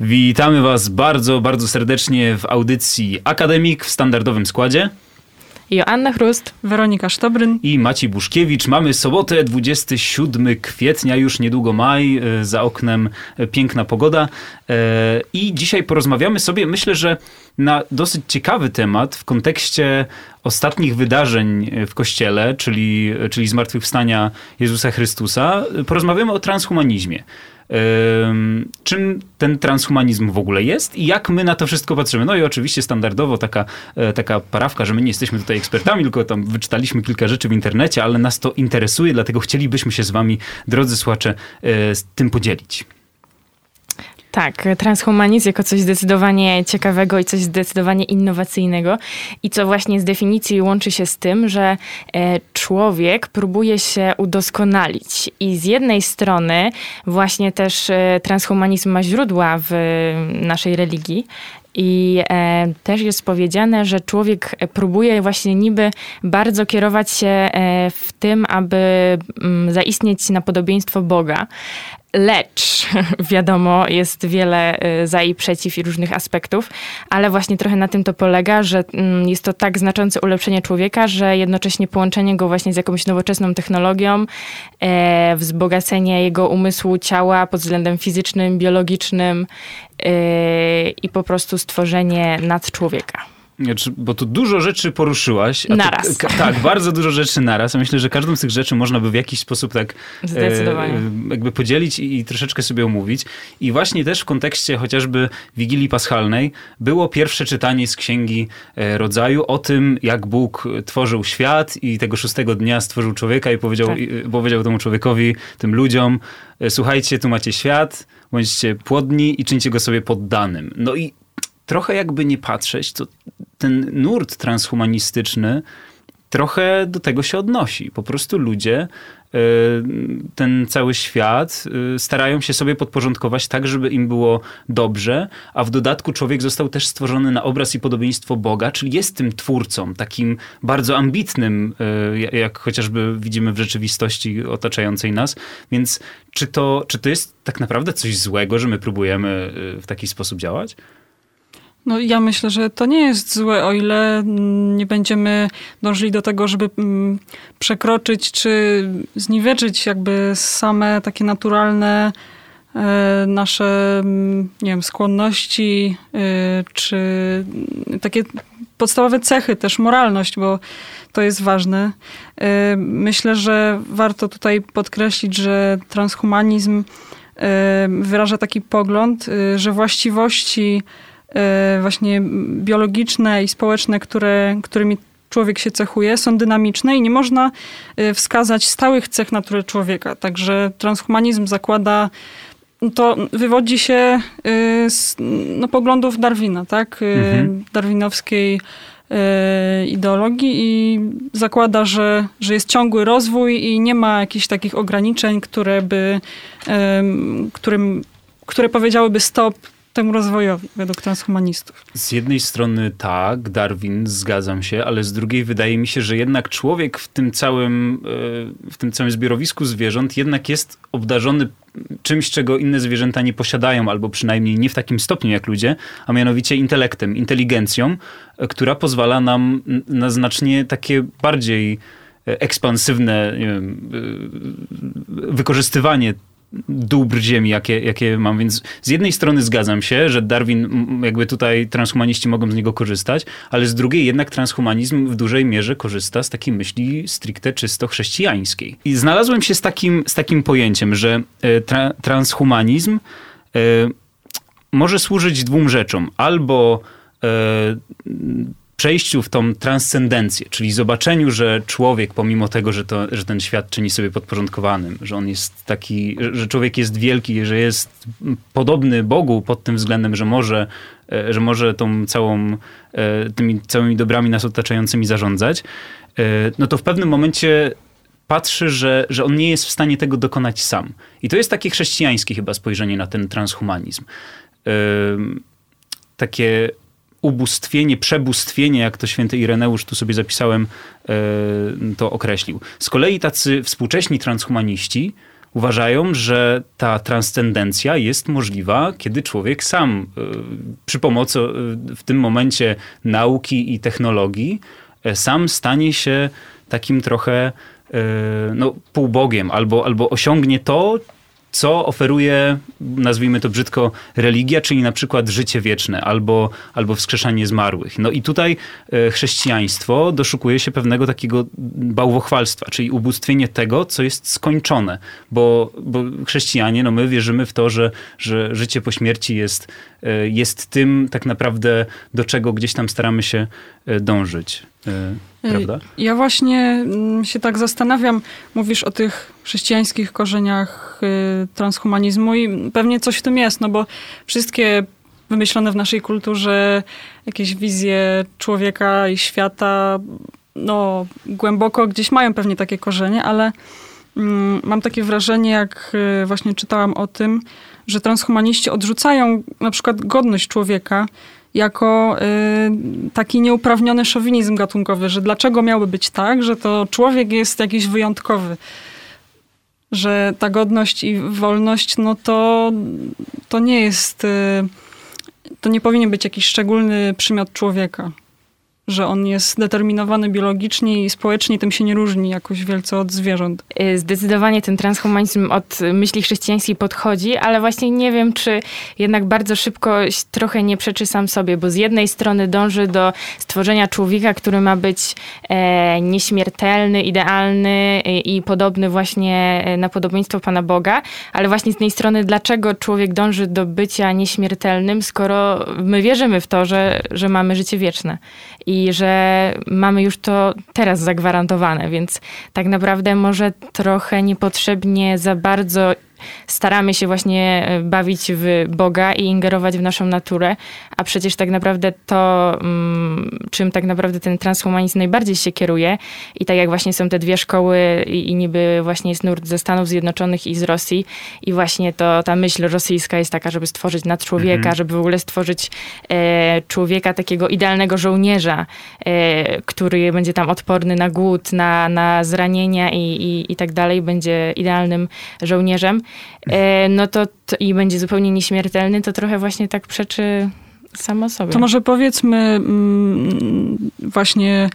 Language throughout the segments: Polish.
Witamy Was bardzo, bardzo serdecznie w audycji Akademik w standardowym składzie. Joanna Chrust, Weronika Sztobryn i Maciej Buszkiewicz. Mamy sobotę, 27 kwietnia, już niedługo maj, e, za oknem e, piękna pogoda. E, I dzisiaj porozmawiamy sobie, myślę, że na dosyć ciekawy temat w kontekście ostatnich wydarzeń w Kościele, czyli, czyli zmartwychwstania Jezusa Chrystusa. Porozmawiamy o transhumanizmie czym ten transhumanizm w ogóle jest i jak my na to wszystko patrzymy. No i oczywiście standardowo taka, e, taka parawka, że my nie jesteśmy tutaj ekspertami, tylko tam wyczytaliśmy kilka rzeczy w internecie, ale nas to interesuje, dlatego chcielibyśmy się z wami, drodzy słuchacze, e, z tym podzielić. Tak, transhumanizm jako coś zdecydowanie ciekawego i coś zdecydowanie innowacyjnego. I co właśnie z definicji łączy się z tym, że e, człowiek próbuje się udoskonalić. I z jednej strony właśnie też e, transhumanizm ma źródła w naszej religii, i e, też jest powiedziane, że człowiek próbuje właśnie niby bardzo kierować się e, w tym, aby m, mm, zaistnieć na podobieństwo Boga. Lecz wiadomo, jest wiele y, za i przeciw i różnych aspektów, ale właśnie trochę na tym to polega, że mm, jest to tak znaczące ulepszenie człowieka, że jednocześnie połączenie go właśnie z jakąś nowoczesną technologią, e, wzbogacenie jego umysłu, ciała pod względem fizycznym, biologicznym e, i po prostu stworzenie nad człowieka. Znaczy, bo tu dużo rzeczy poruszyłaś. naraz. To, tak, bardzo dużo rzeczy naraz. myślę, że każdą z tych rzeczy można by w jakiś sposób tak Zdecydowanie. E, jakby podzielić i, i, troszeczkę sobie omówić. I właśnie też w kontekście chociażby Wigilii Paschalnej było pierwsze czytanie z Księgi e, Rodzaju o tym, jak Bóg tworzył świat i tego szóstego dnia stworzył człowieka i powiedział, tak. i, powiedział temu człowiekowi, tym ludziom, e, słuchajcie, tu macie świat, bądźcie płodni i czyńcie go sobie poddanym. No i trochę jakby nie patrzeć, to ten nurt transhumanistyczny trochę do tego się odnosi. Po prostu ludzie, e, ten cały świat e, starają się sobie podporządkować tak, żeby im było dobrze, a w dodatku człowiek został też stworzony na obraz i podobieństwo Boga, czyli jest tym twórcą, takim bardzo ambitnym, e, jak chociażby widzimy w rzeczywistości otaczającej nas. Więc czy to, czy to jest tak naprawdę coś złego, że my próbujemy w taki sposób działać? No ja myślę, że to nie jest złe, o ile nie będziemy dążyli do tego, żeby mm, przekroczyć czy zniweczyć jakby same takie naturalne e, nasze, mm, nie wiem, skłonności, e, czy takie podstawowe cechy, też moralność, bo to jest ważne. E, myślę, że warto tutaj podkreślić, że transhumanizm wyraża taki pogląd, że właściwości właśnie biologiczne i społeczne, które, którymi człowiek się cechuje, są dynamiczne i nie można e, wskazać stałych cech natury człowieka. Także transhumanizm zakłada no to wywodzi się e, z no, poglądów Darwina, tak? Mhm. Darwinowskiej ideologii i zakłada, że, że jest ciągły rozwój i nie ma jakichś takich ograniczeń, które by, którym, które powiedziałyby stop, temu rozwojowi według transhumanistów. Z jednej strony tak, Darwin, zgadzam się, ale z drugiej wydaje mi się, że jednak człowiek w tym całym, e, w tym całym zbiorowisku zwierząt jednak jest obdarzony czymś, czego inne zwierzęta nie posiadają, albo przynajmniej nie w takim stopniu jak ludzie, a mianowicie intelektem, inteligencją, e, która pozwala nam na znacznie takie bardziej e, ekspansywne wiem, wykorzystywanie dóbr ziemi, jakie, jakie mam. Więc z jednej strony zgadzam się, że Darwin, jakby tutaj transhumaniści mogą z niego korzystać, ale z drugiej jednak transhumanizm w dużej mierze korzysta z takiej myśli stricte czysto chrześcijańskiej. I znalazłem się z takim, z takim pojęciem, że e, tra, transhumanizm e, może służyć dwóm rzeczom. Albo e, przejściu w tą transcendencję, czyli zobaczeniu, że człowiek, pomimo tego, że, to, że ten świat czyni sobie podporządkowanym, że on jest taki, że człowiek jest wielki, że jest podobny Bogu pod tym względem, że może, e, że może tą całą, e, tymi całymi dobrami nas otaczającymi zarządzać, e, no to w pewnym momencie patrzy, że, że on nie jest w stanie tego dokonać sam. I to jest takie chrześcijańskie chyba spojrzenie na ten transhumanizm. Takie ubóstwienie, przebóstwienie, jak to święty Ireneusz tu sobie zapisałem, e, to określił. Z kolei tacy współcześni transhumaniści, uważają, że ta transcendencja jest możliwa, kiedy człowiek sam przy pomocy w tym momencie nauki i technologii sam stanie się takim trochę no, półbogiem albo, albo osiągnie to, co oferuje, nazwijmy to brzydko, religia, czyli na przykład życie wieczne albo, albo wskrzeszanie zmarłych. No i tutaj e, chrześcijaństwo doszukuje się pewnego takiego bałwochwalstwa, czyli ubóstwienie tego, co jest skończone, bo, bo chrześcijanie, no my wierzymy w to, że, że życie po śmierci jest, e, jest tym tak naprawdę, do czego gdzieś tam staramy się e, dążyć. Prawda? Ja właśnie mm, się tak zastanawiam, mówisz o tych chrześcijańskich korzeniach y, transhumanizmu i pewnie coś w tym jest, no bo wszystkie wymyślone w naszej kulturze jakieś wizje człowieka i świata, no głęboko gdzieś mają pewnie takie korzenie, ale mm, mam takie wrażenie, jak y, właśnie czytałam o tym, że transhumaniści odrzucają na przykład godność człowieka jako y, taki nieuprawniony szowinizm gatunkowy, że dlaczego miałby być tak, że to człowiek jest jakiś wyjątkowy. Że ta godność i wolność, no to, to nie jest, y, to nie powinien być jakiś szczególny przymiot człowieka że on jest zdeterminowany biologicznie i społecznie tym się nie różni jakoś wielce od zwierząt. Y, zdecydowanie ten transhumanizm od myśli chrześcijańskiej podchodzi, ale właśnie nie wiem, czy jednak bardzo szybko trochę nie przeczy sam sobie, bo z jednej strony dąży do stworzenia człowieka, który ma być e, nieśmiertelny, idealny i, i podobny właśnie e, na podobieństwo Pana Boga, ale właśnie z tej strony, dlaczego człowiek dąży do bycia nieśmiertelnym, skoro my wierzymy w to, że, że mamy życie wieczne. I że mamy już to teraz zagwarantowane, więc tak naprawdę może trochę niepotrzebnie za bardzo staramy się właśnie e, bawić w Boga i ingerować w naszą naturę, a przecież tak naprawdę to, mm, czym tak naprawdę ten transhumanizm najbardziej się kieruje i tak jak właśnie są te dwie szkoły i, i niby właśnie jest nurt ze Stanów Zjednoczonych i z Rosji i właśnie to ta myśl rosyjska jest taka, żeby stworzyć nad człowieka, mhm. żeby w ogóle stworzyć e, człowieka takiego idealnego żołnierza, e, który będzie tam odporny na głód, na, na zranienia i, i, i tak dalej, będzie idealnym żołnierzem. E, no to, to, i będzie zupełnie nieśmiertelny, to trochę właśnie tak przeczy samo sobie. To może powiedzmy mm, właśnie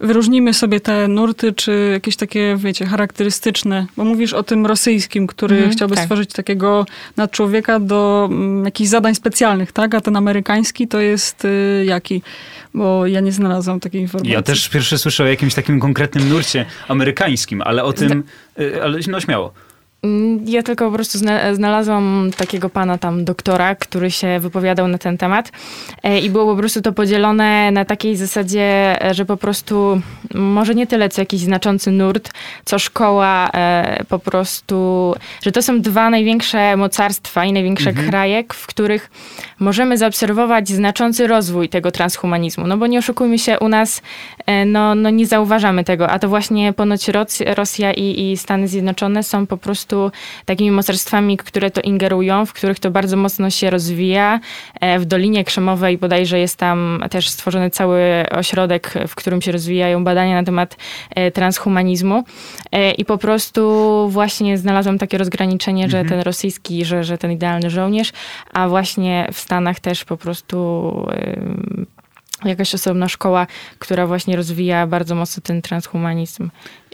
wyróżnijmy sobie te nurty, czy jakieś takie, wiecie, charakterystyczne, bo mówisz o tym rosyjskim, który mm, chciałby tak. stworzyć takiego nadczłowieka do mm, jakichś zadań specjalnych, tak? A ten amerykański to jest y, jaki? Bo ja nie znalazłam takiej informacji. Ja też pierwszy słyszę o jakimś takim konkretnym nurcie amerykańskim, ale o tym, y, ale no śmiało. Mm, ja tylko po prostu znalazłam takiego pana tam, doktora, który się wypowiadał na ten temat e, i było po prostu to podzielone na takiej zasadzie, że po prostu może nie tyle co jakiś znaczący nurt, co szkoła e, po prostu, że to są dwa największe mocarstwa i największe mhm. kraje, w których możemy zaobserwować znaczący rozwój tego transhumanizmu. No bo nie oszukujmy się, u nas e, no, no nie zauważamy tego, a to właśnie ponoć Rosja i, i Stany Zjednoczone są po prostu prostu takimi mocarstwami, które to ingerują, w których to bardzo mocno się rozwija. E, w Dolinie Krzemowej bodajże jest tam też stworzony cały ośrodek, w którym się rozwijają badania na temat e, transhumanizmu. E, I po prostu właśnie znalazłam takie rozgraniczenie, że mhm. ten rosyjski, że, że ten idealny żołnierz, a właśnie w Stanach też po prostu jakaś osobna szkoła, która właśnie rozwija bardzo mocno ten transhumanizm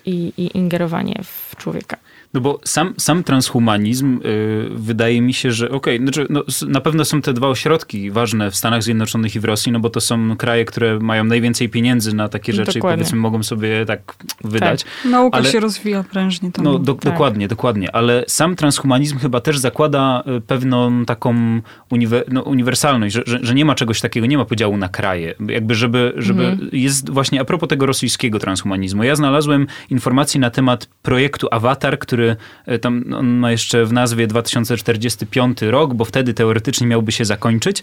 i, i ingerowanie w człowieka. No bo sam, sam transhumanizm y, wydaje mi się, że okej, okay, znaczy, no, na pewno są te dwa ośrodki ważne w Stanach Zjednoczonych i w Rosji, no bo to są kraje, które mają najwięcej pieniędzy na takie rzeczy dokładnie. i powiedzmy mogą sobie tak wydać. Tak. Nauka ale, się rozwija prężnie. No do, tak. dokładnie, dokładnie, ale sam transhumanizm chyba też zakłada y, pewną taką uniwer, no, uniwersalność, że, że, że, nie ma czegoś takiego, nie ma podziału na kraje. Jakby żeby, żeby mhm. jest właśnie a propos tego rosyjskiego transhumanizmu. Ja znalazłem informacje na temat projektu Avatar, który który e, tam on ma jeszcze w nazwie 2045 rok, bo wtedy teoretycznie miałby się zakończyć,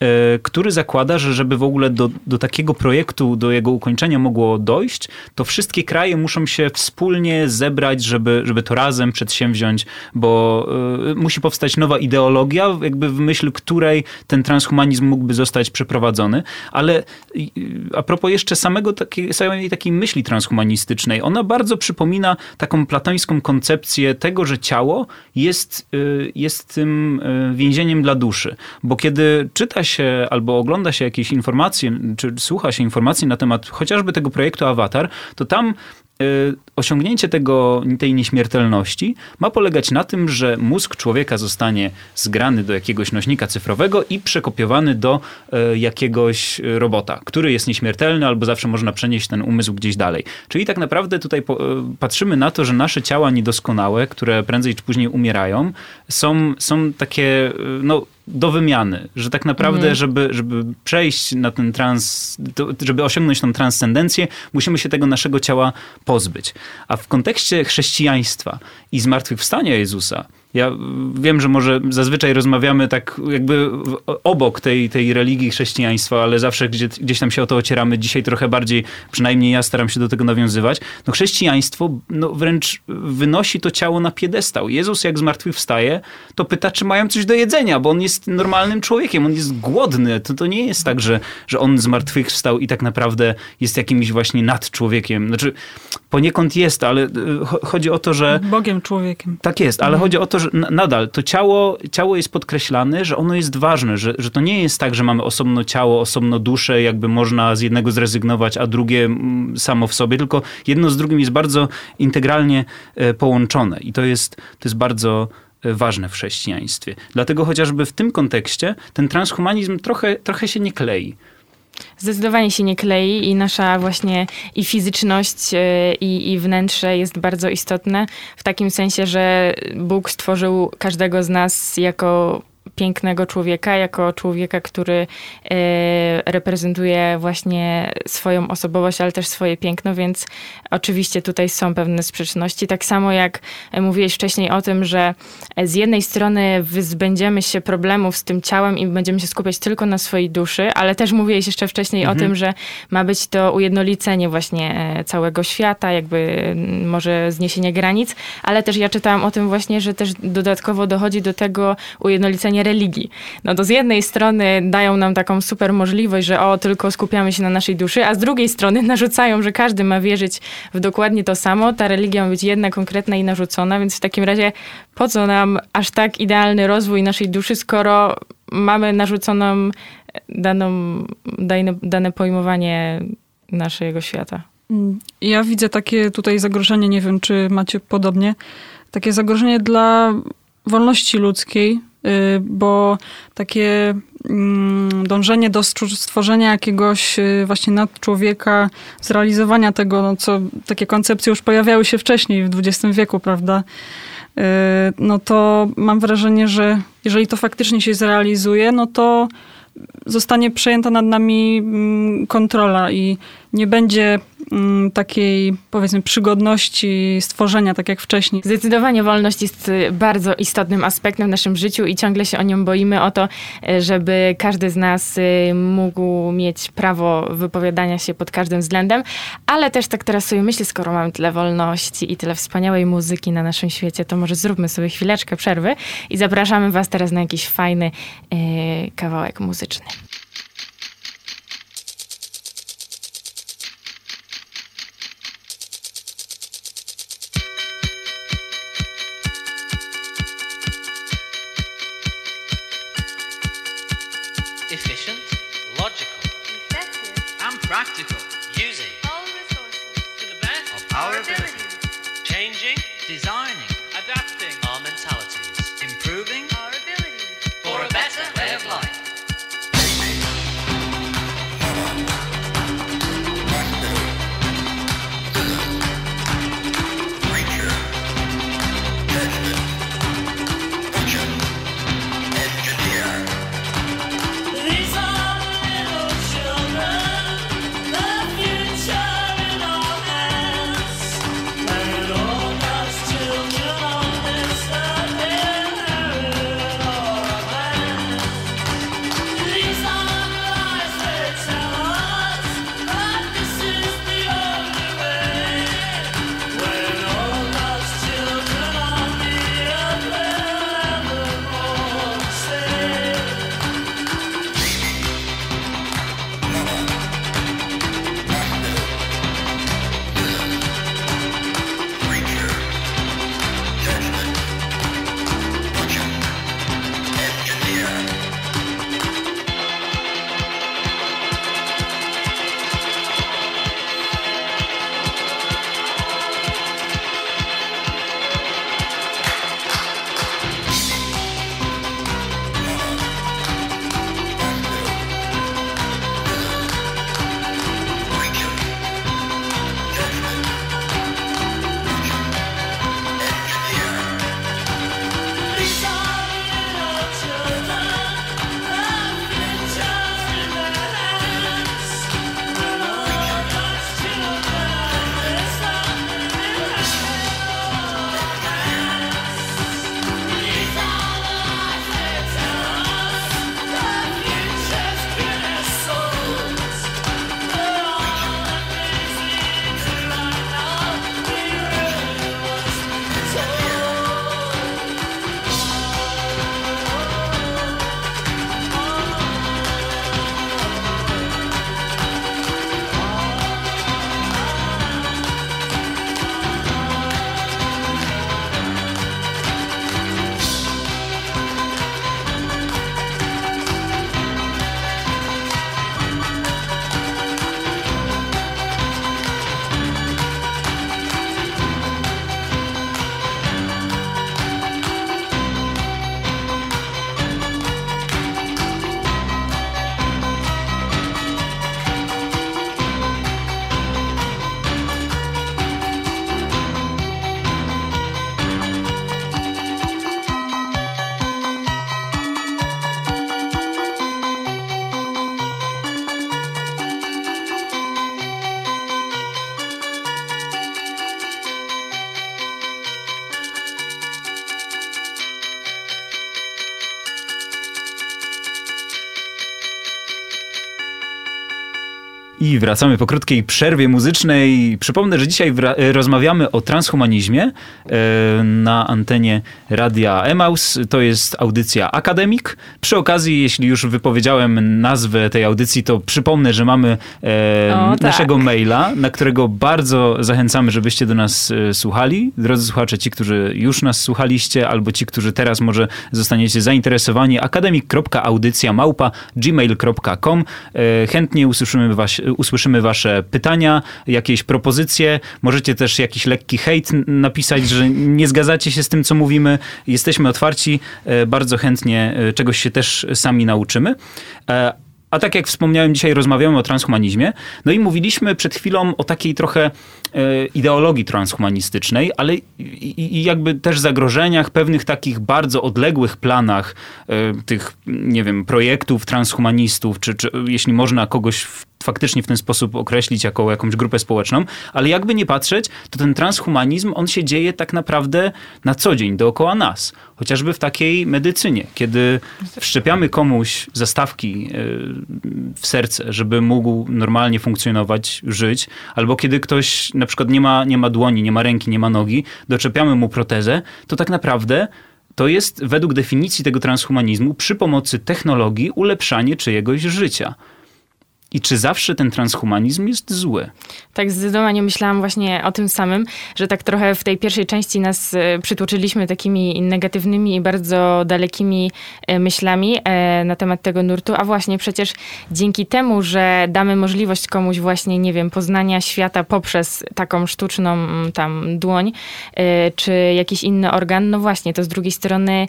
e, który zakłada, że żeby w ogóle do, do takiego projektu, do jego ukończenia mogło dojść, to wszystkie kraje muszą się wspólnie zebrać, żeby, żeby to razem przedsięwziąć, bo y, musi powstać nowa ideologia, jakby w myśl której ten transhumanizm mógłby zostać przeprowadzony. Ale a propos jeszcze samego takiej, samej takiej myśli transhumanistycznej, ona bardzo przypomina taką platońską koncepcję koncepcję tego, że ciało jest, y, jest tym y, więzieniem dla duszy. Bo kiedy czyta się albo ogląda się jakieś informacje, czy słucha się informacji na temat chociażby tego projektu Avatar, to tam osiągnięcie tego, tej nieśmiertelności ma polegać na tym, że mózg człowieka zostanie zgrany do jakiegoś nośnika cyfrowego i przekopiowany do y, jakiegoś robota, który jest nieśmiertelny albo zawsze można przenieść ten umysł gdzieś dalej. Czyli tak naprawdę tutaj y, patrzymy na to, że nasze ciała niedoskonałe, które prędzej czy później umierają, są, są takie, no do wymiany, że tak naprawdę, mhm. żeby, żeby przejść na ten trans, żeby osiągnąć tą transcendencję, musimy się tego naszego ciała pozbyć. A w kontekście chrześcijaństwa i zmartwychwstania Jezusa, ja wiem, że może zazwyczaj rozmawiamy tak jakby obok tej, tej religii chrześcijaństwa, ale zawsze gdzie, gdzieś tam się o to ocieramy. Dzisiaj trochę bardziej, przynajmniej ja staram się do tego nawiązywać. No chrześcijaństwo no, wręcz wynosi to ciało na piedestał. Jezus jak zmartwychwstaje, to pyta, czy mają coś do jedzenia, bo on jest normalnym człowiekiem, on jest głodny. To, to nie jest tak, że, że on zmartwychwstał i tak naprawdę jest jakimś właśnie nad człowiekiem. Znaczy poniekąd jest, ale y, chodzi o to, że... Bogiem człowiekiem. Tak jest, ale mhm. chodzi o to, że nadal to ciało, ciało jest podkreślane, że ono jest ważne, że, że to nie jest tak, że mamy osobno ciało, osobno duszę, jakby można z jednego zrezygnować, a drugie samo w sobie, tylko jedno z drugim jest bardzo integralnie e, połączone i to jest, to jest bardzo e, ważne w chrześcijaństwie. Dlatego chociażby w tym kontekście ten transhumanizm trochę, trochę się nie klei. Zdecydowanie się nie klei i nasza właśnie i fizyczność e, i, i wnętrze jest bardzo istotne w takim sensie, że Bóg stworzył każdego z nas jako pięknego człowieka, jako człowieka, który e, reprezentuje właśnie swoją osobowość, ale też swoje piękno, więc oczywiście tutaj są pewne sprzeczności. Tak samo jak mówiłeś wcześniej o tym, że z jednej strony wyzbędziemy się problemów z tym ciałem i będziemy się skupiać tylko na swojej duszy, ale też mówiłeś jeszcze wcześniej mhm. o tym, że ma być to ujednolicenie właśnie e, całego świata, jakby może zniesienie granic, ale też ja czytałam o tym właśnie, że też dodatkowo dochodzi do tego ujednolicenia religii. No to z jednej strony dają nam taką super możliwość, że o, tylko skupiamy się na naszej duszy, a z drugiej strony narzucają, że każdy ma wierzyć w dokładnie to samo. Ta religia ma być jedna, konkretna i narzucona, więc w takim razie po co nam aż tak idealny rozwój naszej duszy, skoro mamy narzuconą daną, dane, dane pojmowanie naszego świata? Ja widzę takie tutaj zagrożenie, nie wiem, czy macie podobnie, takie zagrożenie dla wolności ludzkiej, bo takie mm, dążenie do stworzenia jakiegoś y, właśnie nadczłowieka, zrealizowania tego, no co takie koncepcje już pojawiały się wcześniej w XX wieku, prawda? Y, no to mam wrażenie, że jeżeli to faktycznie się zrealizuje, no to zostanie przejęta nad nami mm, kontrola i nie będzie takiej, powiedzmy, przygodności stworzenia, tak jak wcześniej. Zdecydowanie wolność jest y, bardzo istotnym aspektem w naszym życiu i ciągle się o nią boimy, o to, y, żeby każdy z nas y, mógł mieć prawo wypowiadania się pod każdym względem, ale też tak teraz sobie myślę, skoro mamy tyle wolności i tyle wspaniałej muzyki na naszym świecie, to może zróbmy sobie chwileczkę przerwy i zapraszamy was teraz na jakiś fajny kawałek muzyczny. I wracamy po krótkiej przerwie muzycznej. Przypomnę, że dzisiaj rozmawiamy o transhumanizmie e, na antenie Radia Emaus. To jest audycja Akademik. Przy okazji, jeśli już wypowiedziałem nazwę tej audycji, to przypomnę, że mamy e, o, tak. naszego tak. maila, na którego bardzo zachęcamy, żebyście do nas e, słuchali. Drodzy słuchacze, ci, którzy już nas słuchaliście, albo ci, którzy teraz może zostaniecie zainteresowani, akademik.audycja małpa gmail.com. Chętnie usłyszymy was, usłyszymy wasze pytania, jakieś propozycje. Możecie też jakiś lekki hejt napisać, że nie zgadzacie się z tym, co mówimy. Jesteśmy otwarci, e, bardzo chętnie e, czegoś się też sami nauczymy. E, a tak jak wspomniałem, dzisiaj rozmawiamy o transhumanizmie. No i mówiliśmy przed chwilą o takiej trochę ideologii transhumanistycznej, ale i, jakby też zagrożeniach, pewnych takich bardzo odległych planach tych, nie wiem, projektów transhumanistów, czy, czy jeśli można kogoś w faktycznie w ten sposób określić jako jakąś grupę społeczną, ale jakby nie patrzeć, to ten transhumanizm, on się dzieje tak naprawdę na co dzień dookoła nas. Chociażby w takiej medycynie, kiedy wszczepiamy komuś zastawki e, w serce, żeby mógł normalnie funkcjonować, żyć, albo kiedy ktoś na przykład nie ma, nie ma dłoni, nie ma ręki, nie ma nogi, doczepiamy mu protezę, to tak naprawdę to jest według definicji tego transhumanizmu przy pomocy technologii ulepszanie czyjegoś życia. I czy zawsze ten transhumanizm jest zły? Tak, zdecydowanie myślałam właśnie o tym samym, że tak trochę w tej pierwszej części nas e, przytłoczyliśmy takimi negatywnymi i bardzo dalekimi e, myślami e, na temat tego nurtu, a właśnie przecież dzięki temu, że damy możliwość komuś właśnie, nie wiem, poznania świata poprzez taką sztuczną mm, tam dłoń, czy jakiś inny organ, no właśnie, to z drugiej strony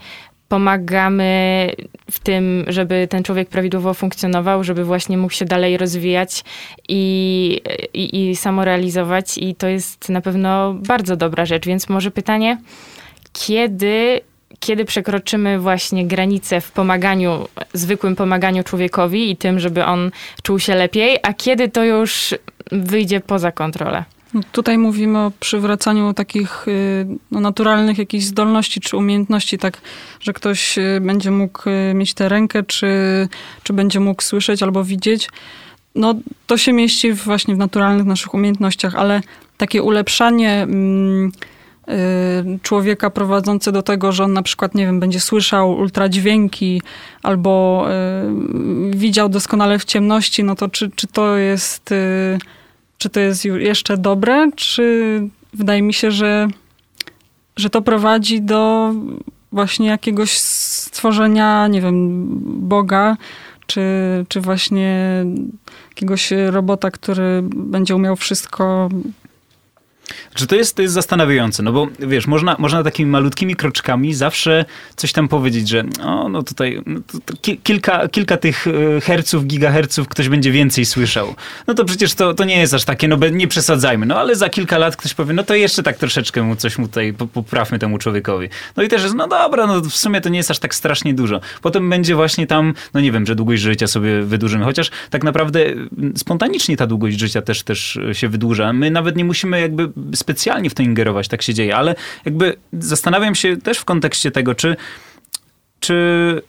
pomagamy w tym, żeby ten człowiek prawidłowo funkcjonował, żeby właśnie mógł się dalej rozwijać i, i, i samorealizować. I to jest na pewno bardzo dobra rzecz. Więc może pytanie, kiedy kiedy przekroczymy właśnie granicę w pomaganiu, zwykłym pomaganiu człowiekowi i tym, żeby on czuł się lepiej, a kiedy to już wyjdzie poza kontrolę? Tutaj mówimy o przywracaniu takich y, no, naturalnych jakichś zdolności czy umiejętności, tak, że ktoś y, będzie mógł y, mieć tę rękę, czy, czy będzie mógł słyszeć albo widzieć. No to się mieści właśnie w naturalnych naszych umiejętnościach, ale takie ulepszanie mm, człowieka prowadzące do tego, że on na przykład, nie wiem, będzie słyszał ultradźwięki albo widział doskonale w ciemności, no to czy, czy to jest czy to jest jeszcze dobre, czy wydaje mi się, że, że to prowadzi do właśnie jakiegoś stworzenia, nie wiem, Boga, czy, czy właśnie jakiegoś robota, który będzie umiał wszystko czy to jest, to jest zastanawiające, no bo wiesz, można, można takimi malutkimi kroczkami zawsze coś tam powiedzieć, że o, no tutaj no kilka, kilka tych e, herców, gigaherców ktoś będzie więcej słyszał. No to przecież to, to nie jest aż takie, no nie przesadzajmy, no ale za kilka lat ktoś powie, no to jeszcze tak troszeczkę mu coś mu tutaj poprawmy temu człowiekowi. No i też jest, no dobra, no w sumie to nie jest aż tak strasznie dużo. Potem będzie właśnie tam, no nie wiem, że długość życia sobie wydłużymy, chociaż tak naprawdę spontanicznie ta długość życia też, też się wydłuża. My nawet nie musimy jakby specjalnie w to ingerować, tak się dzieje, ale jakby zastanawiam się też w kontekście tego, czy, czy,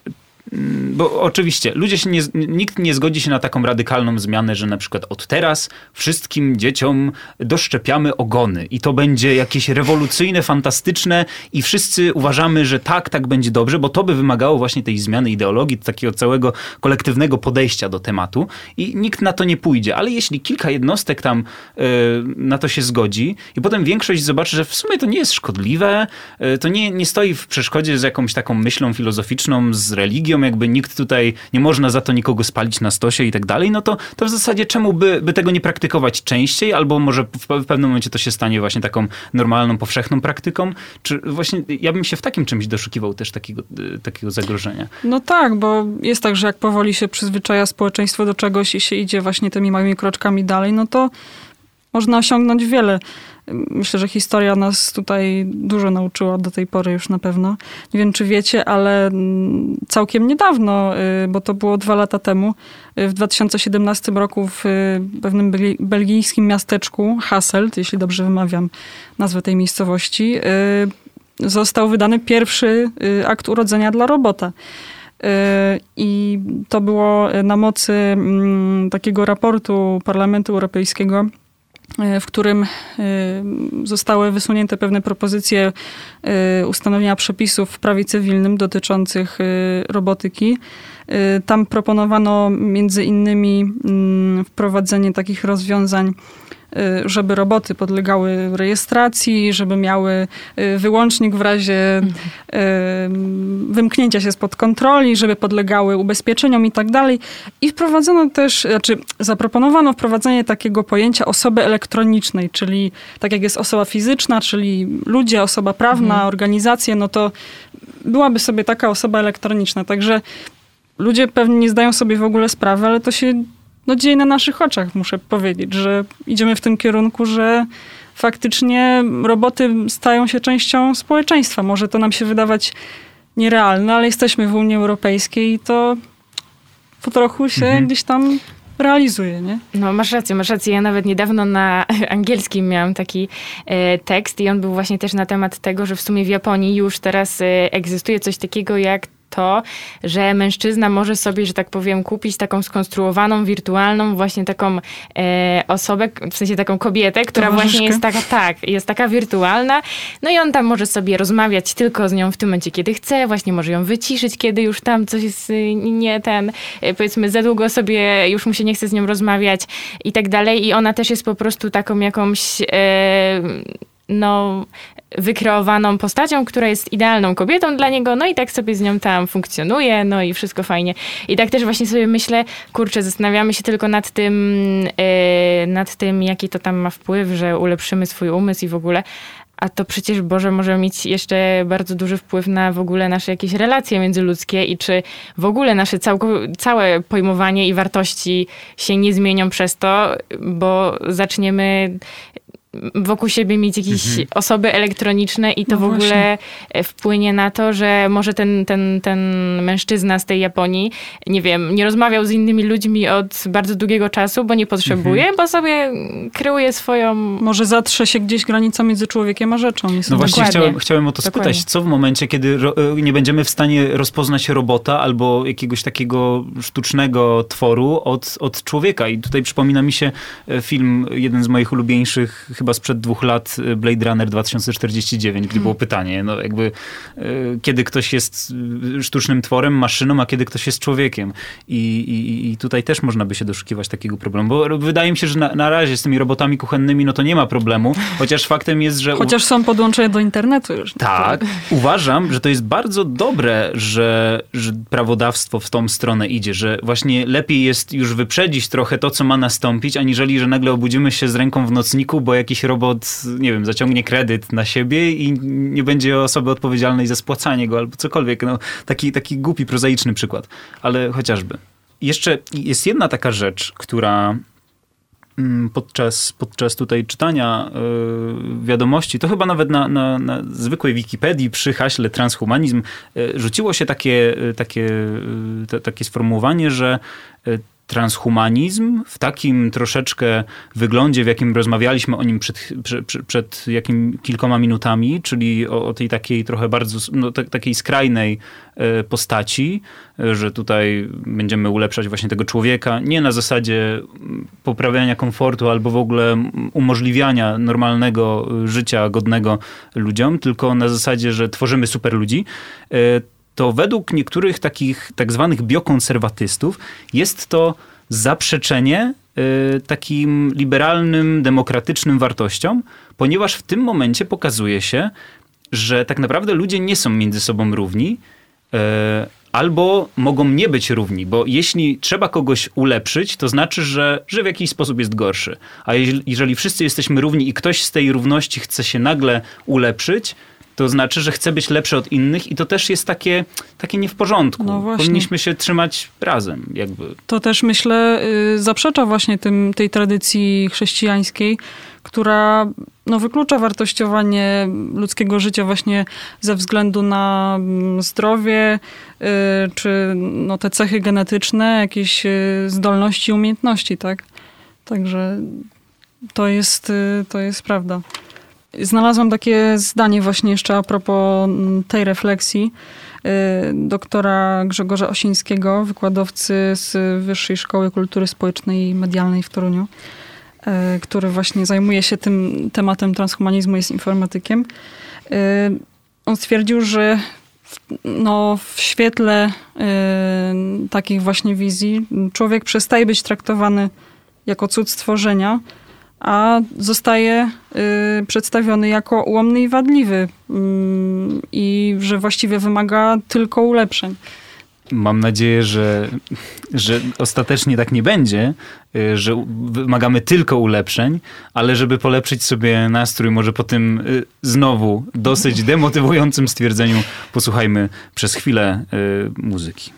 bo oczywiście ludzie się nie, nikt nie zgodzi się na taką radykalną zmianę, że na przykład od teraz wszystkim dzieciom doszczepiamy ogony i to będzie jakieś rewolucyjne, fantastyczne i wszyscy uważamy, że tak, tak będzie dobrze, bo to by wymagało właśnie tej zmiany ideologii, takiego całego kolektywnego podejścia do tematu i nikt na to nie pójdzie. Ale jeśli kilka jednostek tam y, na to się zgodzi i potem większość zobaczy, że w sumie to nie jest szkodliwe, y, to nie, nie stoi w przeszkodzie z jakąś taką myślą filozoficzną, z religią, jakby nikt tutaj, nie można za to nikogo spalić na stosie i tak dalej, no to, to w zasadzie czemu by, by tego nie praktykować częściej, albo może w, w pewnym momencie to się stanie właśnie taką normalną, powszechną praktyką? Czy właśnie ja bym się w takim czymś doszukiwał też takiego, y, takiego zagrożenia? No tak, bo jest tak, że jak powoli się przyzwyczaja społeczeństwo do czegoś i się idzie właśnie tymi małymi kroczkami dalej, no to można osiągnąć wiele. Myślę, że historia nas tutaj dużo nauczyła do tej pory już na pewno. Nie wiem, czy wiecie, ale mm, całkiem niedawno, y, bo to było dwa lata temu, y, w 2017 roku w y, pewnym belgijskim miasteczku Hasselt, jeśli dobrze wymawiam nazwę tej miejscowości, został wydany pierwszy akt urodzenia dla robota. I to było na mocy mm, takiego raportu Parlamentu Europejskiego, w którym zostały wysunięte pewne propozycje ustanowienia przepisów w prawie cywilnym dotyczących robotyki. Tam proponowano między innymi mm, wprowadzenie takich rozwiązań, żeby roboty podlegały rejestracji, żeby miały y, wyłącznik w razie y, wymknięcia się spod kontroli, żeby podlegały ubezpieczeniom i tak dalej. I wprowadzono też, znaczy zaproponowano wprowadzenie takiego pojęcia osoby elektronicznej, czyli tak jak jest osoba fizyczna, czyli ludzie, osoba prawna, mhm. organizacje, no to byłaby sobie taka osoba elektroniczna. Także ludzie pewnie nie zdają sobie w ogóle sprawy, ale to się no, dzieje na naszych oczach, muszę powiedzieć, że idziemy w tym kierunku, że faktycznie roboty stają się częścią społeczeństwa. Może to nam się wydawać nierealne, ale jesteśmy w Unii Europejskiej i to po trochu się mhm. gdzieś tam realizuje, nie? No masz rację, masz rację. Ja nawet niedawno na angielskim miałam taki e, tekst i on był właśnie też na temat tego, że w sumie w Japonii już teraz e, egzystuje coś takiego jak to, że mężczyzna może sobie, że tak powiem, kupić taką skonstruowaną, wirtualną, właśnie taką e, osobę, w sensie taką kobietę, która właśnie jest taka, tak, jest taka wirtualna. No i on tam może sobie rozmawiać tylko z nią w tym momencie, kiedy chce, właśnie może ją wyciszyć, kiedy już tam coś jest y, nie ten, e, powiedzmy, za długo sobie, już mu się nie chce z nią rozmawiać i tak dalej. I ona też jest po prostu taką jakąś e, no, wykreowaną postacią, która jest idealną kobietą dla niego, no i tak sobie z nią tam funkcjonuje, no i wszystko fajnie. I tak też właśnie sobie myślę, kurczę, zastanawiamy się tylko nad tym, yy, nad tym, jaki to tam ma wpływ, że ulepszymy swój umysł i w ogóle, a to przecież Boże może mieć jeszcze bardzo duży wpływ na w ogóle nasze jakieś relacje międzyludzkie i czy w ogóle nasze całe pojmowanie i wartości się nie zmienią przez to, bo zaczniemy wokół siebie mieć jakieś mhm. osoby elektroniczne i to no w ogóle właśnie. wpłynie na to, że może ten, ten, ten mężczyzna z tej Japonii, nie wiem, nie rozmawiał z innymi ludźmi od bardzo długiego czasu, bo nie potrzebuje, mhm. bo sobie kreuje swoją... Może zatrze się gdzieś granica między człowiekiem a rzeczą. No właśnie chciałem, chciałem o to Dokładnie. spytać, co w momencie, kiedy e, nie będziemy w stanie rozpoznać robota albo jakiegoś takiego sztucznego tworu od, od człowieka. I tutaj przypomina mi się e, film, jeden z moich ulubieńszych chyba sprzed dwóch lat y, Blade Runner 2049, gdzie było hmm. pytanie, no jakby y, kiedy ktoś jest y, sztucznym tworem, maszyną, a kiedy ktoś jest człowiekiem. I, i, i tutaj też można by się doszukiwać takiego problemu, bo wydaje mi się, że na, na razie z tymi robotami kuchennymi no to nie ma problemu, chociaż faktem jest, że... Chociaż są podłączone do internetu już. Tak, uważam, że to jest bardzo dobre, że, że prawodawstwo w tą stronę idzie, że właśnie lepiej jest już wyprzedzić trochę to, co ma nastąpić, aniżeli, że nagle obudzimy się z ręką w nocniku, bo jakiś robot, nie wiem, zaciągnie kredyt na siebie i nie będzie osoby odpowiedzialnej za spłacanie go albo cokolwiek. No, taki, taki głupi, prozaiczny przykład, ale chociażby. Jeszcze jest jedna taka rzecz, która mm, podczas, podczas tutaj czytania yy, wiadomości, to chyba nawet na, na, na, zwykłej Wikipedii przy haśle transhumanizm yy, rzuciło się takie, yy, takie, te, takie sformułowanie, że transhumanizm w takim troszeczkę wyglądzie, w jakim rozmawialiśmy o nim przed, przed, przed jakim kilkoma minutami, czyli o, o tej takiej trochę bardzo, no, t- takiej skrajnej e, postaci, e, że tutaj będziemy ulepszać właśnie tego człowieka, nie na zasadzie poprawiania komfortu albo w ogóle umożliwiania normalnego życia godnego ludziom, tylko na zasadzie, że tworzymy super ludzi. E, to według niektórych takich tak zwanych biokonserwatystów jest to zaprzeczenie y, takim liberalnym, demokratycznym wartościom, ponieważ w tym momencie pokazuje się, że tak naprawdę ludzie nie są między sobą równi, y, albo mogą nie być równi, bo jeśli trzeba kogoś ulepszyć, to znaczy, że, że w jakiś sposób jest gorszy. A jeżeli, jeżeli wszyscy jesteśmy równi i ktoś z tej równości chce się nagle ulepszyć, to znaczy, że chce być lepszy od innych i to też jest takie, takie nie w porządku. No Powinniśmy się trzymać razem. Jakby. To też myślę y, zaprzecza właśnie tym, tej tradycji chrześcijańskiej, która no, wyklucza wartościowanie ludzkiego życia właśnie ze względu na mm, zdrowie, y, czy no, te cechy genetyczne, jakieś y, zdolności, umiejętności, tak? Także to jest, to jest prawda. Znalazłam takie zdanie właśnie jeszcze a propos mm, tej refleksji, doktora Grzegorza Osińskiego, wykładowcy z Wyższej Szkoły Kultury Społecznej i Medialnej w Toruniu, który właśnie zajmuje się tym tematem transhumanizmu, jest informatykiem. On stwierdził, że no, w świetle y, takich właśnie wizji człowiek przestaje być traktowany jako cud stworzenia, a zostaje y, przedstawiony jako ułomny i wadliwy y, i że właściwie wymaga tylko ulepszeń. Mam nadzieję, że, że ostatecznie tak nie będzie, y, że wymagamy tylko ulepszeń, ale żeby polepszyć sobie nastrój, może po tym y, znowu dosyć demotywującym stwierdzeniu, posłuchajmy przez chwilę y, muzyki.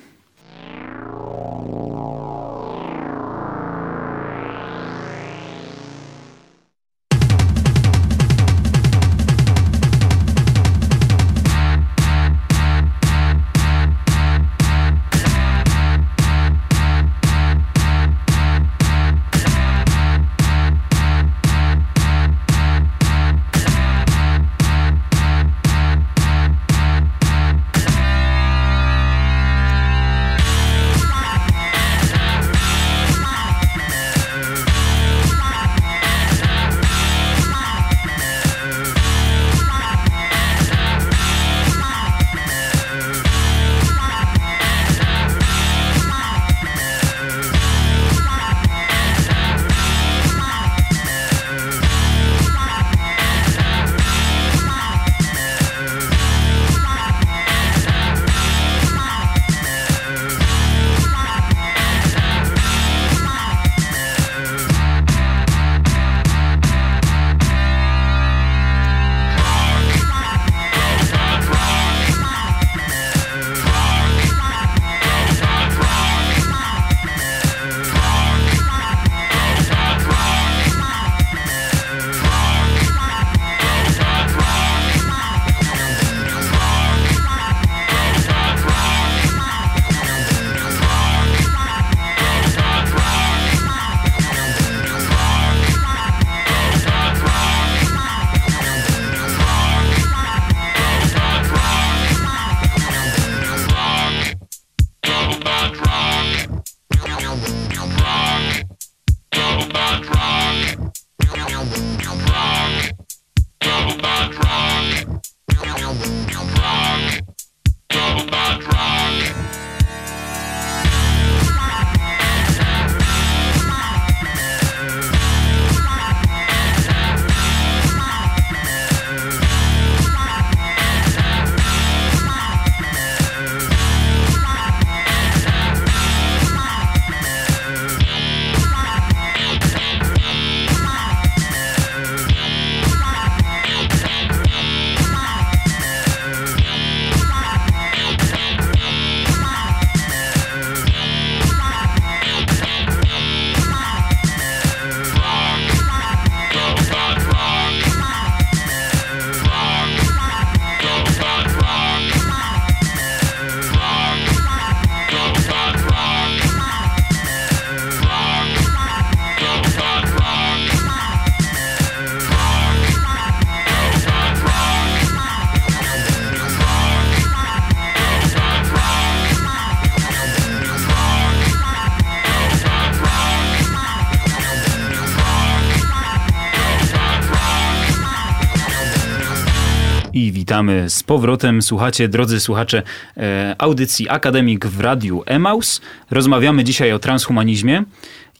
Witamy z powrotem. Słuchacie, drodzy słuchacze, e, audycji Akademik w Radiu Emaus. Rozmawiamy dzisiaj o transhumanizmie.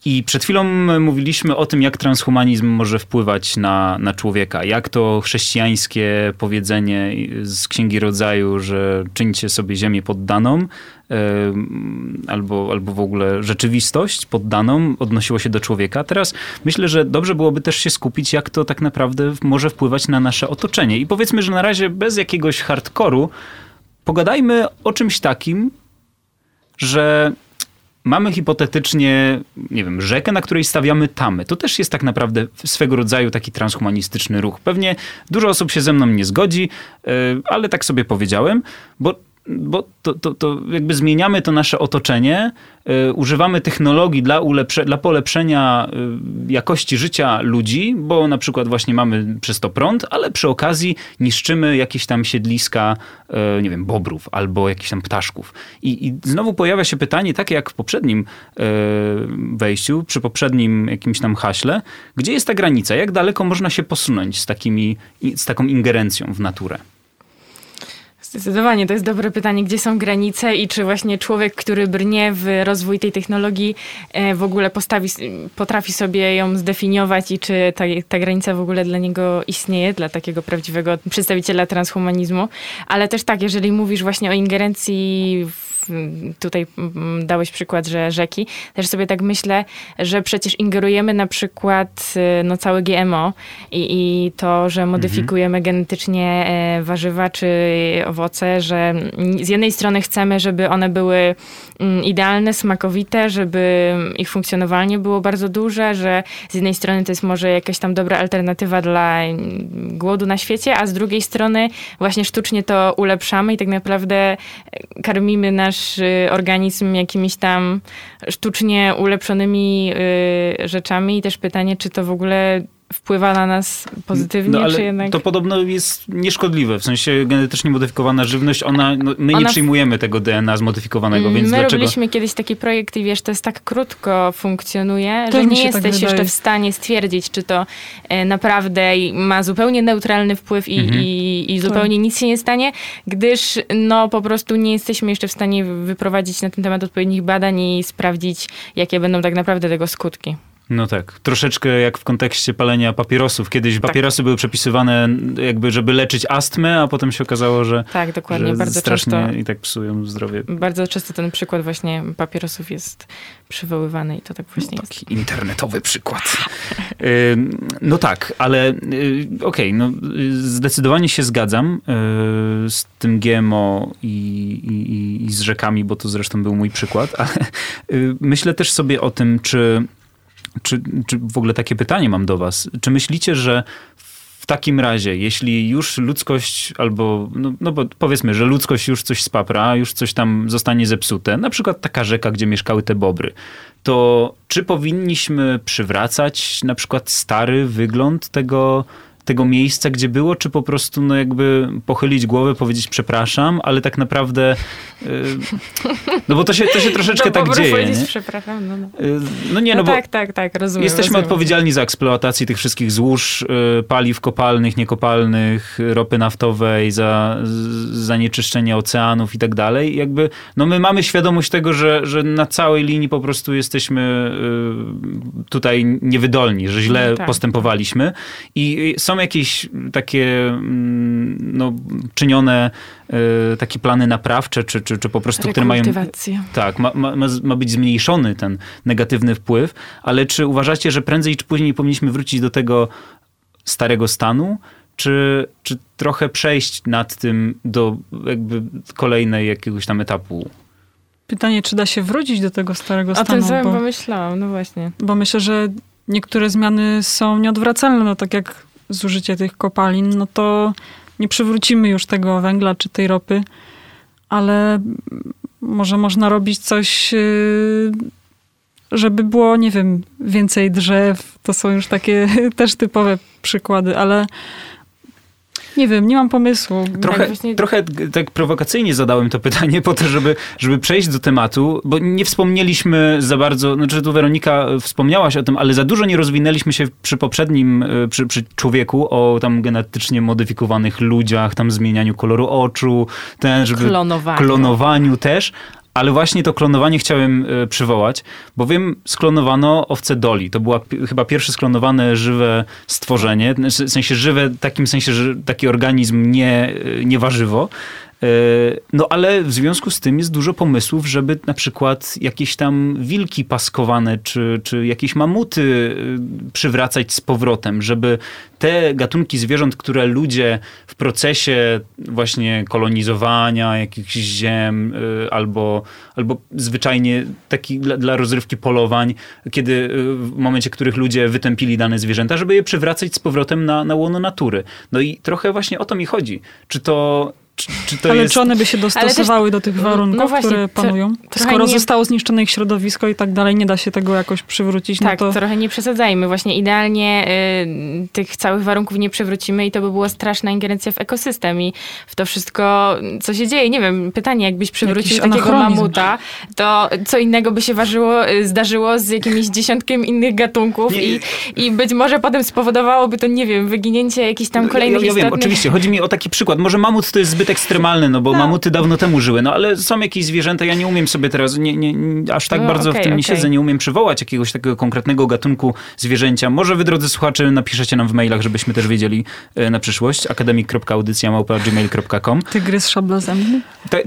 I przed chwilą mówiliśmy o tym, jak transhumanizm może wpływać na, na człowieka. Jak to chrześcijańskie powiedzenie z Księgi Rodzaju, że czyńcie sobie ziemię poddaną, albo, albo w ogóle rzeczywistość poddaną odnosiło się do człowieka. Teraz myślę, że dobrze byłoby też się skupić, jak to tak naprawdę może wpływać na nasze otoczenie. I powiedzmy, że na razie bez jakiegoś hardkoru pogadajmy o czymś takim, że mamy hipotetycznie, nie wiem, rzekę, na której stawiamy tamy. To też jest tak naprawdę swego rodzaju taki transhumanistyczny ruch. Pewnie dużo osób się ze mną nie zgodzi, ale tak sobie powiedziałem, bo bo to, to, to jakby zmieniamy to nasze otoczenie, y, używamy technologii dla, ulepsze, dla polepszenia y, jakości życia ludzi, bo na przykład właśnie mamy przez to prąd, ale przy okazji niszczymy jakieś tam siedliska, y, nie wiem, bobrów albo jakichś tam ptaszków. I, I znowu pojawia się pytanie, takie jak w poprzednim y, wejściu, przy poprzednim jakimś tam haśle, gdzie jest ta granica? Jak daleko można się posunąć z, takimi, z taką ingerencją w naturę? Zdecydowanie, to jest dobre pytanie, gdzie są granice i czy właśnie człowiek, który brnie w rozwój tej technologii, e, w ogóle postawi, potrafi sobie ją zdefiniować i czy ta, ta granica w ogóle dla niego istnieje, dla takiego prawdziwego przedstawiciela transhumanizmu. Ale też tak, jeżeli mówisz właśnie o ingerencji w tutaj mm, dałeś przykład, że rzeki. Też sobie tak myślę, że przecież ingerujemy na przykład y, no, całe GMO i, i to, że modyfikujemy mhm. genetycznie e, warzywa czy owoce, że z jednej strony chcemy, żeby one były mm, idealne, smakowite, żeby ich funkcjonowanie było bardzo duże, że z jednej strony to jest może jakaś tam dobra alternatywa dla mm, głodu na świecie, a z drugiej strony właśnie sztucznie to ulepszamy i tak naprawdę e, karmimy nasz nasz y, organizm jakimiś tam sztucznie ulepszonymi y, rzeczami? I też pytanie, czy to w ogóle wpływa na nas pozytywnie, no, ale czy jednak... To podobno jest nieszkodliwe, w sensie genetycznie modyfikowana żywność, ona, no, my ona... nie przyjmujemy tego DNA zmodyfikowanego, więc my dlaczego... robiliśmy kiedyś taki projekt i wiesz, to jest tak krótko funkcjonuje, to że nie tak jesteś tak jeszcze w stanie stwierdzić, czy to e, naprawdę ma zupełnie neutralny wpływ i, mhm. i, i zupełnie tak. nic się nie stanie, gdyż no po prostu nie jesteśmy jeszcze w stanie wyprowadzić na ten temat odpowiednich badań i sprawdzić, jakie będą tak naprawdę tego skutki. No tak, troszeczkę jak w kontekście palenia papierosów. Kiedyś tak. papierosy były przepisywane jakby, żeby leczyć astmę, a potem się okazało, że Tak, dokładnie, że bardzo strasznie często. i tak psują zdrowie. Bardzo często ten przykład właśnie papierosów jest przywoływany i to tak właśnie no, Taki internetowy przykład. no tak, ale y, okej, okay, no zdecydowanie się zgadzam y, z tym GMO i, i, i z rzekami, bo to zresztą był mój przykład, ale y, myślę też sobie o tym, czy czy, czy w ogóle takie pytanie mam do Was. Czy myślicie, że w takim razie, jeśli już ludzkość, albo no, no bo powiedzmy, że ludzkość już coś spapra, już coś tam zostanie zepsute, na przykład taka rzeka, gdzie mieszkały te bobry, to czy powinniśmy przywracać na przykład stary wygląd tego, tego miejsca, gdzie było, czy po prostu no jakby pochylić głowę, powiedzieć przepraszam, ale tak naprawdę yy, no bo to się, to się troszeczkę no, tak dzieje. powiedzieć nie? przepraszam, no, no. Yy, no nie, no, no tak, tak, tak, rozumiem. Jesteśmy rozumiem. odpowiedzialni za eksploatację tych wszystkich złóż, yy, paliw kopalnych, niekopalnych, ropy naftowej, za zanieczyszczenie oceanów i tak dalej. Jakby, no my mamy świadomość tego, że, że na całej linii po prostu jesteśmy tutaj niewydolni, że źle no tak. postępowaliśmy i są są jakieś takie mm, no, czynione e, takie plany naprawcze, czy, czy, czy po prostu, które mają... Tak, ma, ma, ma być zmniejszony ten negatywny wpływ, ale czy uważacie, że prędzej czy później powinniśmy wrócić do tego starego stanu, czy, czy trochę przejść nad tym do jakby kolejnej jakiegoś tam etapu Pytanie, czy da się wrócić do tego starego o stanu? O tym samym bo, pomyślałam, no właśnie. Bo myślę, że niektóre zmiany są nieodwracalne, no tak jak zużycie tych kopalin, no to nie przywrócimy już tego węgla czy tej ropy, ale może można robić coś, y, żeby było, nie wiem, więcej drzew. To są już takie też typowe przykłady, ale nie wiem, nie mam pomysłu. Trochę, tak, właśnie... trochę tak prowokacyjnie zadałem to pytanie po to, żeby, żeby przejść do tematu, bo nie wspomnieliśmy za bardzo, znaczy tu Weronika wspomniałaś o tym, ale za dużo nie rozwinęliśmy się przy poprzednim, e, przy, przy człowieku o tam genetycznie modyfikowanych ludziach, tam zmienianiu koloru oczu, ten, żeby... Klonowaniu. Klonowaniu też, ale właśnie to klonowanie chciałem e, przywołać, bowiem sklonowano owce Doli. To była chyba pierwsze sklonowane żywe stworzenie, w sensie żywe, w takim sensie, że taki organizm nie, e, nie warzywo. E, no ale w związku z tym jest dużo pomysłów, żeby na przykład jakieś tam wilki paskowane, czy, czy jakieś mamuty przywracać z powrotem, żeby te gatunki zwierząt, które ludzie w procesie właśnie kolonizowania jakichś ziem y, albo, albo zwyczajnie taki dla, dla rozrywki polowań, kiedy y, w momencie, w których ludzie wytępili dane zwierzęta, żeby je przywracać z powrotem na, na łono natury. No i trochę właśnie o to mi chodzi. Czy to czy, czy to Ale jest... czy one by się dostosowały do tych warunków, no właśnie, które panują? Skoro nie- zostało zniszczone ich środowisko i tak dalej, nie da się tego jakoś przywrócić, Tak, no to... trochę nie przesadzajmy. Właśnie idealnie y, tych całych warunków nie przewrócimy i to by była straszna ingerencja w ekosystem i w to wszystko, co się dzieje. Nie wiem, pytanie, jakbyś przywrócił Jakiś takiego mamuta, to co innego by się ważyło, y, zdarzyło z jakimiś dziesiątkiem innych gatunków Nie, i, i być może potem spowodowałoby to, nie wiem, wyginięcie jakichś tam kolejnych ja, ja wiem, istotnych... oczywiście, chodzi mi o taki przykład. Może mamut to jest zbyt ekstremalny, no bo No. mamuty dawno temu żyły, no ale są jakieś zwierzęta, ja nie umiem sobie teraz, nie, nie, nie, aż tak No, bardzo okej, w tym nie okej. siedzę, nie umiem przywołać jakiegoś takiego konkretnego gatunku zwierzęcia. Może wy, drodzy słuchacze, napiszecie nam w mailach, żebyśmy też wiedzieli e, na przyszłość. akademik.audycja.gmail.com Tygrys szablozębny? to,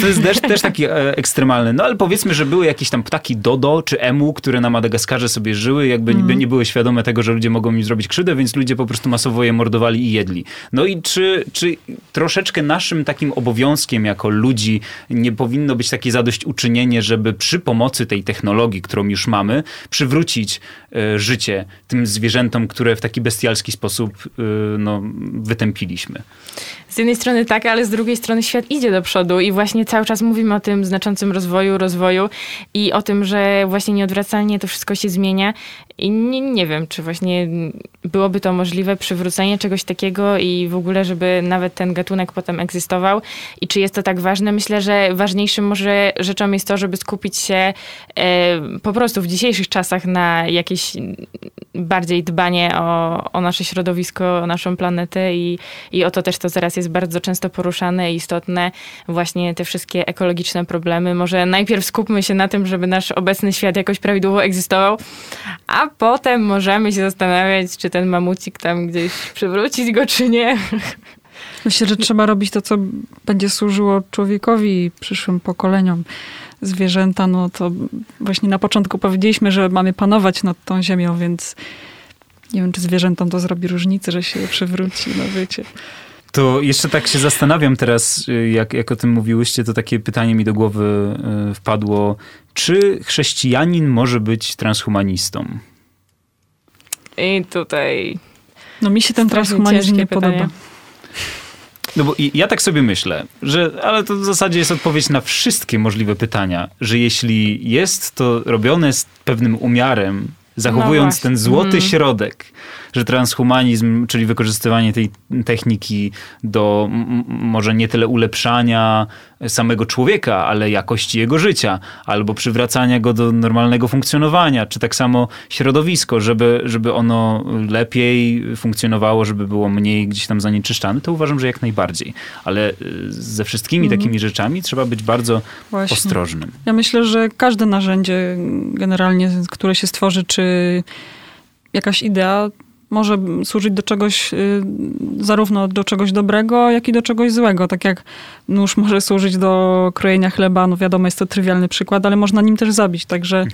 to jest też, też taki e, ekstremalny. No ale powiedzmy, że były jakieś tam ptaki dodo czy emu, które na Madagaskarze sobie żyły, jakby niby nie były świadome tego, że ludzie mogą im zrobić krzywdę, więc ludzie po prostu masowo je mordowali i jedli. No i czy, czy troszeczkę naszym takim obowiązkiem jako ludzi nie powinno być takie zadośćuczynienie, żeby przy pomocy tej technologii, którą już mamy, przywrócić e, życie tym zwierzętom, które w taki bestialski sposób e, no, wytępiliśmy. Z jednej strony tak, ale z drugiej strony świat idzie do przodu i właśnie cały czas mówimy o tym znaczącym rozwoju, rozwoju i o tym, że właśnie nieodwracalnie to wszystko się zmienia i nie, nie wiem, czy właśnie byłoby to możliwe przywrócenie czegoś takiego i w ogóle, żeby nawet ten gatunek potem egzystował i czy jest to tak ważne. Myślę, że ważniejszym może rzeczą jest to, żeby skupić się e, po prostu w dzisiejszych czasach na jakieś bardziej dbanie o, o nasze środowisko, o naszą planetę i, i o to też to teraz jest bardzo często poruszane i istotne. Właśnie te wszystkie ekologiczne problemy. Może najpierw skupmy się na tym, żeby nasz obecny świat jakoś prawidłowo egzystował, a potem możemy się zastanawiać, czy ten mamucik tam gdzieś przywrócić go, czy nie. Myślę, że trzeba robić to, co będzie służyło człowiekowi i przyszłym pokoleniom. Zwierzęta, no to właśnie na początku powiedzieliśmy, że mamy panować nad tą ziemią, więc nie wiem, czy zwierzętom to zrobi różnicę, że się je przywróci, no wiecie. To jeszcze tak się zastanawiam teraz, y, jak, jak o tym mówiłyście, to takie pytanie mi do głowy y, wpadło. Czy chrześcijanin może być transhumanistą? I tutaj No mi się ten transhumanizm nie pytanie. podoba. No bo ja tak sobie myślę, że, ale to w zasadzie jest odpowiedź na wszystkie możliwe pytania, że jeśli jest to robione z pewnym umiarem, zachowując właśnie. ten złoty Mm. środek, że transhumanizm, czyli wykorzystywanie tej techniki do może nie tyle ulepszania samego człowieka, ale jakości jego życia, albo przywracania go do normalnego funkcjonowania, czy tak samo środowisko, żeby, żeby ono lepiej funkcjonowało, żeby było mniej gdzieś tam zanieczyszczane, to uważam, że jak najbardziej. Ale y, ze wszystkimi takimi rzeczami trzeba być bardzo Właśnie. ostrożnym. Ja myślę, że każde narzędzie generalnie, które się stworzy, czy jakaś idea może służyć do czegoś, y, zarówno do czegoś dobrego, jak i do czegoś złego. Tak jak nóż może służyć do krojenia chleba, no wiadomo, jest to trywialny przykład, ale można nim też zabić. Także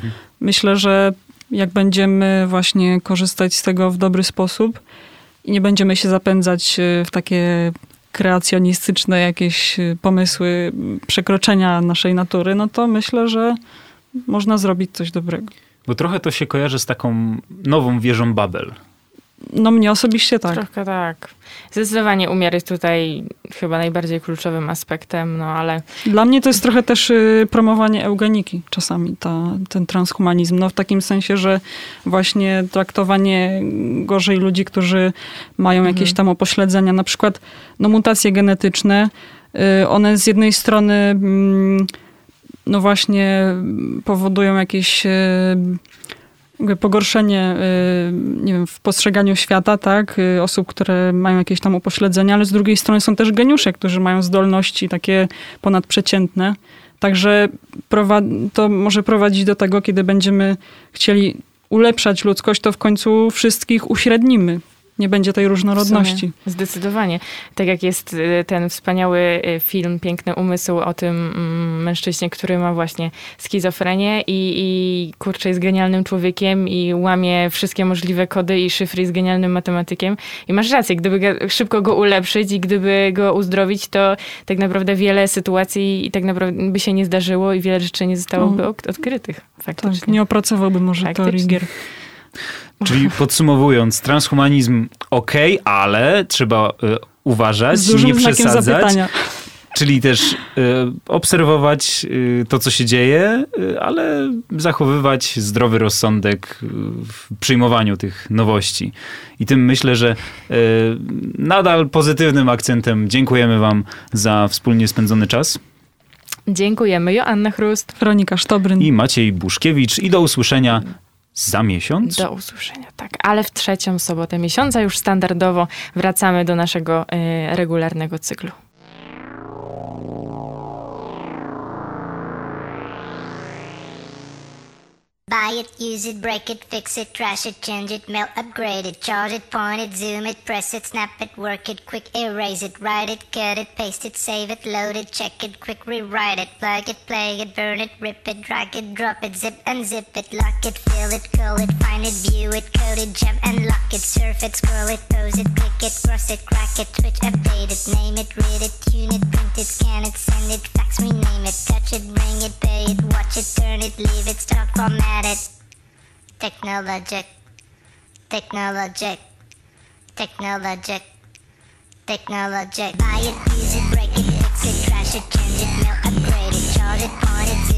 myślę, że jak będziemy właśnie korzystać z tego w dobry sposób i nie będziemy się zapędzać y, w takie kreacjonistyczne jakieś y, pomysły przekroczenia naszej natury, no to myślę, że można zrobić coś dobrego. Bo trochę to się kojarzy z taką nową wieżą Babel. No mnie osobiście tak. trochę tak. Zdecydowanie umiar jest tutaj chyba najbardziej kluczowym aspektem, no ale Dla mnie to jest trochę też y, promowanie eugeniki czasami, ta, ten transhumanizm. No w takim sensie, że właśnie traktowanie gorzej ludzi, którzy mają jakieś tam upośledzenia, na przykład no, mutacje genetyczne, y, one z jednej strony mm, no właśnie powodują jakieś jakby pogorszenie, y, nie wiem, w postrzeganiu świata, tak, y, osób, które mają jakieś tam upośledzenia, ale z drugiej strony są też geniusze, którzy mają zdolności takie ponadprzeciętne. Także to może prowadzić do tego, kiedy będziemy chcieli ulepszać ludzkość, to w końcu wszystkich uśrednimy. Nie będzie tej różnorodności. Zdecydowanie. Tak jak jest y, ten wspaniały y, film Piękny Umysł o tym mm, mężczyźnie, który ma właśnie schizofrenię i, i kurczę jest genialnym człowiekiem i łamie wszystkie możliwe kody i szyfry jest genialnym matematykiem. I masz rację, gdyby szybko go ulepszyć i gdyby go uzdrowić, to tak naprawdę wiele sytuacji i tak naprawdę by się nie zdarzyło i wiele rzeczy nie zostałoby No. ok- odkrytych Tak, faktycznie. nie opracowałby może teorii gier. Czyli podsumowując, transhumanizm ok, ale trzeba y, uważać, Z dużym nie przesadzać. zapytania. Czyli też y, obserwować y, to, co się dzieje, y, ale zachowywać zdrowy rozsądek w przyjmowaniu tych nowości. I tym myślę, że y, nadal pozytywnym akcentem dziękujemy Wam za wspólnie spędzony czas. Dziękujemy. Joanna Chrust. Weronika Sztobryn. I Maciej Buszkiewicz. I do usłyszenia za miesiąc. Do usłyszenia, tak. Ale w trzecią sobotę miesiąca już standardowo wracamy do naszego y, regularnego cyklu. Buy it, use it, break it, fix it, trash it, change it, melt, upgrade it, charge it, point it, zoom it, press it, snap it, work it, quick erase it, write it, cut it, paste it, save it, load it, check it, quick rewrite it, plug it, play it, burn it, rip it, drag it, drop it, zip unzip it, lock it, fill it, curl it, find it, view it, code it, jump and lock it, surf it, scroll it, pose it, click it, cross it, crack it, switch, update it, name it, read it, tune it, print it, scan it, send it, fax, rename it, touch it, ring it, pay it, watch it, turn it, leave it, start, format it. Technologic, technologic, technologic, technologic. Buy it, use it, break it, fix it, trash it, change it, melt, upgrade it, charge it, point it,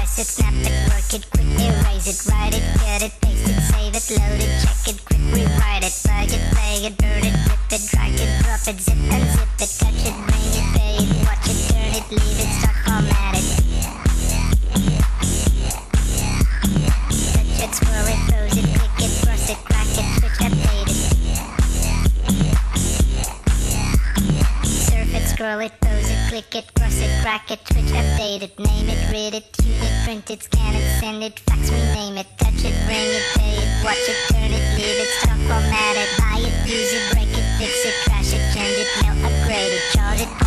press it, snap it, work it, quick erase it, write it, cut it, paste it, save it, load it, check it, quick rewrite it, plug it, play it, burn it, rip it, drag it, drop it, zip unzip it, touch it, bring it, pay it, watch it, turn it, leave it, start, format it. Touch it, scroll it, pose it, click it, cross it, crack it, it. Surf it, scroll it, pose it, click it, cross it, crack it, switch, update it, name it, read it, tune it, print it, scan it, send it, fax, rename it, touch it, bring it, pay it, watch it, turn it, leave it, stop, format it, buy it, use it, break it, fix it, trash it, change it, melt, upgrade it, charge it,